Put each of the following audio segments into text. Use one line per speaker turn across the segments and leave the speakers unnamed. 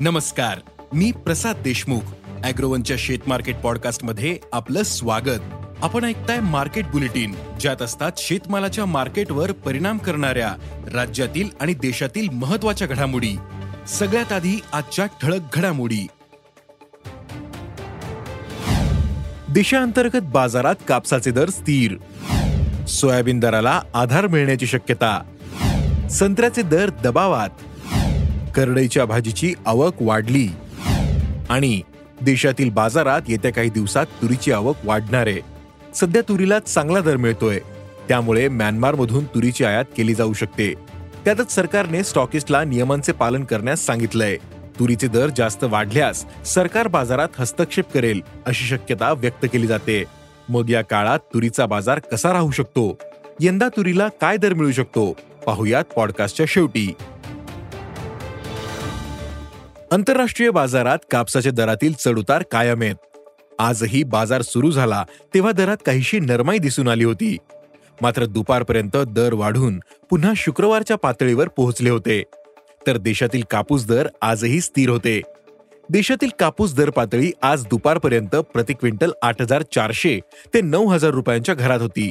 नमस्कार मी प्रसाद देशमुख अॅग्रोवनच्या शेत मार्केट पॉडकास्टमध्ये आपलं स्वागत. आपण ऐकताय मार्केट बुलेटिन ज्यात असतात शेतमालाच्या मार्केटवर परिणाम करणाऱ्या राज्यातील आणि देशातील महत्त्वाच्या घडामोडी. सगळ्यात आधी आजच्या ठळक घडामोडी. देशांतर्गत बाजारात कापसाचे दर स्थिर. सोयाबीन दराला आधार मिळण्याची शक्यता. संत्र्याचे दर दबावात. करडईच्या भाजीची आवक वाढली. आणि देशातील बाजारात येत्या काही दिवसात तुरीची आवक वाढणार आहे. सध्या तुरीला चांगला दर मिळतोय. त्यामुळे म्यानमारमधून तुरीची आयात केली जाऊ शकते. त्यातच सरकारने स्टॉकिस्टला नियमांचे पालन करण्यास सांगितलंय. तुरीचे दर जास्त वाढल्यास सरकार बाजारात हस्तक्षेप करेल अशी शक्यता व्यक्त केली जाते. मग या काळात तुरीचा बाजार कसा राहू शकतो? यंदा तुरीला काय दर मिळू शकतो? पाहुयात पॉडकास्टच्या शेवटी. आंतरराष्ट्रीय बाजारात कापसाच्या दरातील चढउतार कायम आहेत आजही बाजार सुरू झाला तेव्हा दरात काहीशी नरमाई दिसून आली होती. मात्र दुपारपर्यंत दर वाढून पुन्हा शुक्रवारच्या पातळीवर पोहोचले होते. तर देशातील कापूस दर आजही स्थिर होते. देशातील कापूस दर पातळी आज दुपारपर्यंत प्रति क्विंटल आठ हजार चारशे ते नऊ हजार रुपयांच्या घरात होती.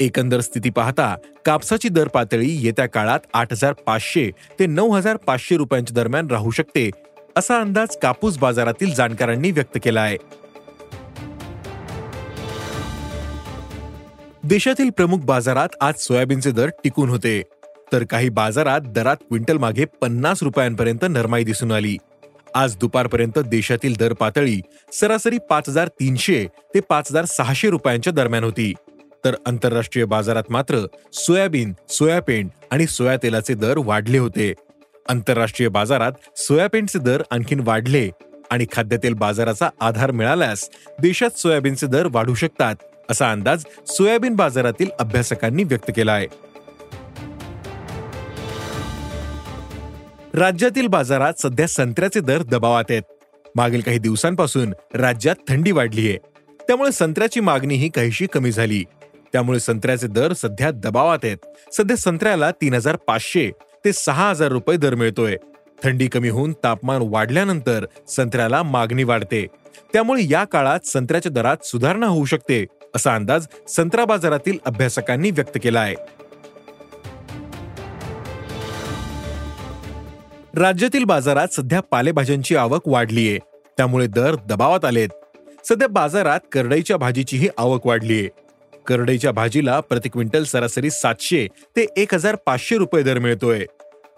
एकंदर स्थिती पाहता कापसाची दर पातळी येत्या काळात आठ हजार पाचशे ते नऊ हजार पाचशे रुपयांच्या दरम्यान राहू शकते असा अंदाज कापूस बाजारातील जाणकारांनी व्यक्त केला आहे. देशातील प्रमुख बाजारात आज सोयाबीनचे दर टिकून होते तर काही बाजारात दरात क्विंटल मागे पन्नास रुपयांपर्यंत नरमाई दिसून आली. आज दुपारपर्यंत देशातील दर पातळी सरासरी पाच हजार तीनशे ते पाच हजार सहाशे रुपयांच्या दरम्यान होती. तर आंतरराष्ट्रीय बाजारात मात्र सोयाबीन सोयापेंट आणि सोया तेलाचे दर वाढले होते. आंतरराष्ट्रीय बाजारात सोयाबीनचे दर आणखीन वाढले आणि खाद्यतेल बाजाराचा आधार मिळाल्यास देशात सोयाबीनचे दर वाढू शकतात असा अंदाज सोयाबीन बाजारातील अभ्यासकांनी व्यक्त केला आहे राज्यातील बाजारात सध्या संत्र्याचे दर दबावात आहेत. मागील काही दिवसांपासून राज्यात थंडी वाढली आहे त्यामुळे संत्र्याची मागणीही काहीशी कमी झाली. त्यामुळे संत्र्याचे दर सध्या दबावात आहेत. सध्या संत्र्याला तीन हजार पाचशे ते सहा हजार रुपये दर मिळतोय. थंडी कमी होऊन तापमान वाढल्यानंतर संत्र्याला मागणी वाढते. त्यामुळे या काळात संत्र्याच्या दरात सुधारणा होऊ शकते असा अंदाज संत्रा बाजारातील अभ्यासकांनी व्यक्त केला आहे. राज्यातील बाजारात सध्या पालेभाज्यांची आवक वाढलीये. त्यामुळे दर दबावात आलेत. सध्या बाजारात करडईच्या भाजीचीही आवक वाढलीये. करडईच्या भाजीला प्रति क्विंटल सरासरी सातशे ते एक हजार पाचशे रुपये दर मिळतोय.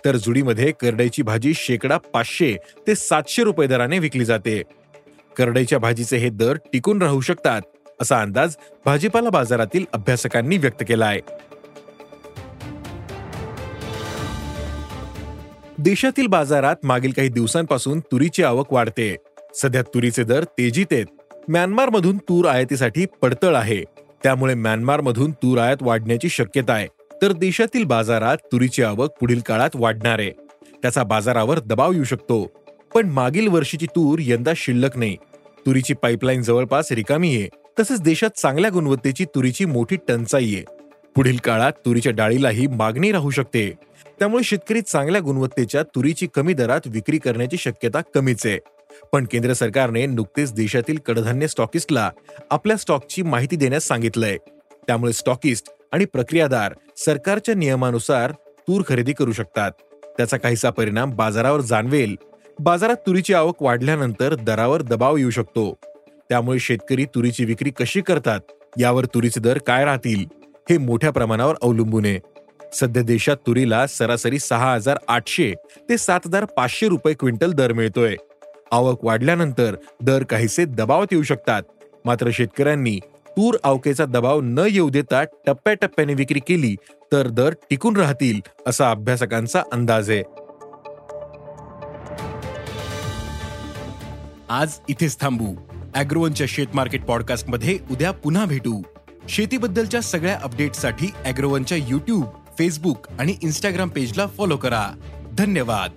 तर जुडीमध्ये करडईची भाजी शेकडा पाचशे ते सातशे रुपये दराने विकली जाते. करडईच्या भाजीचे हे दर टिकून राहू शकतात असा अंदाज भाजीपाला बाजारातील अभ्यासकांनी व्यक्त केला आहे देशातील बाजारात मागील काही दिवसांपासून तुरीची आवक वाढते. सध्या तुरीचे दर तेजीत आहेत. म्यानमारमधून तूर आयातीसाठी पडतळ आहे. त्यामुळे म्यानमारमधून तूर आयात वाढण्याची शक्यता आहे. तर देशातील बाजारात तुरीची आवक पुढील काळात वाढणार आहे. त्याचा बाजारावर दबाव येऊ शकतो. पण मागील वर्षीची तूर यंदा शिल्लक नाही. तुरीची पाईपलाईन जवळपास रिकामी आहे. तसेच देशात चांगल्या गुणवत्तेची तुरीची मोठी टंचाई आहे. पुढील काळात तुरीच्या डाळीलाही मागणी राहू शकते. त्यामुळे शेतकरी चांगल्या गुणवत्तेच्या तुरीची कमी दरात विक्री करण्याची शक्यता कमीच आहे. पण केंद्र सरकारने नुकतेच देशातील कडधान्य स्टॉकिस्टला आपल्या स्टॉकची माहिती देण्यास सांगितलंय. त्यामुळे स्टॉकिस्ट आणि प्रक्रियादार सरकारच्या नियमानुसार तूर खरेदी करू शकतात. त्याचा काहीसा परिणाम बाजारावर जाणवेल. बाजारात तुरीची आवक वाढल्यानंतर दरावर दबाव येऊ शकतो. त्यामुळे शेतकरी तुरीची विक्री कशी करतात यावर तुरीचे दर काय राहतील हे मोठ्या प्रमाणावर अवलंबून आहे. सध्या देशात तुरीला सरासरी सहा हजार आठशे ते सात हजार पाचशे रुपये क्विंटल दर मिळतोय. आवक वाढल्यानंतर दर काहीसे दबावात येऊ शकतात. मात्र शेतकऱ्यांनी तूर आवकेचा दबाव न येऊ देता टप्प्याटप्प्याने विक्री केली तर दर टिकून राहतील असा अभ्यासकांचा अंदाज आहे. आज इथेच थांबू. अॅग्रोवनच्या शेत मार्केट पॉडकास्टमध्ये उद्या पुन्हा भेटू. शेतीबद्दलच्या सगळ्या अपडेटसाठी अॅग्रोवनच्या युट्यूब फेसबुक आणि इन्स्टाग्राम पेजला फॉलो करा. धन्यवाद.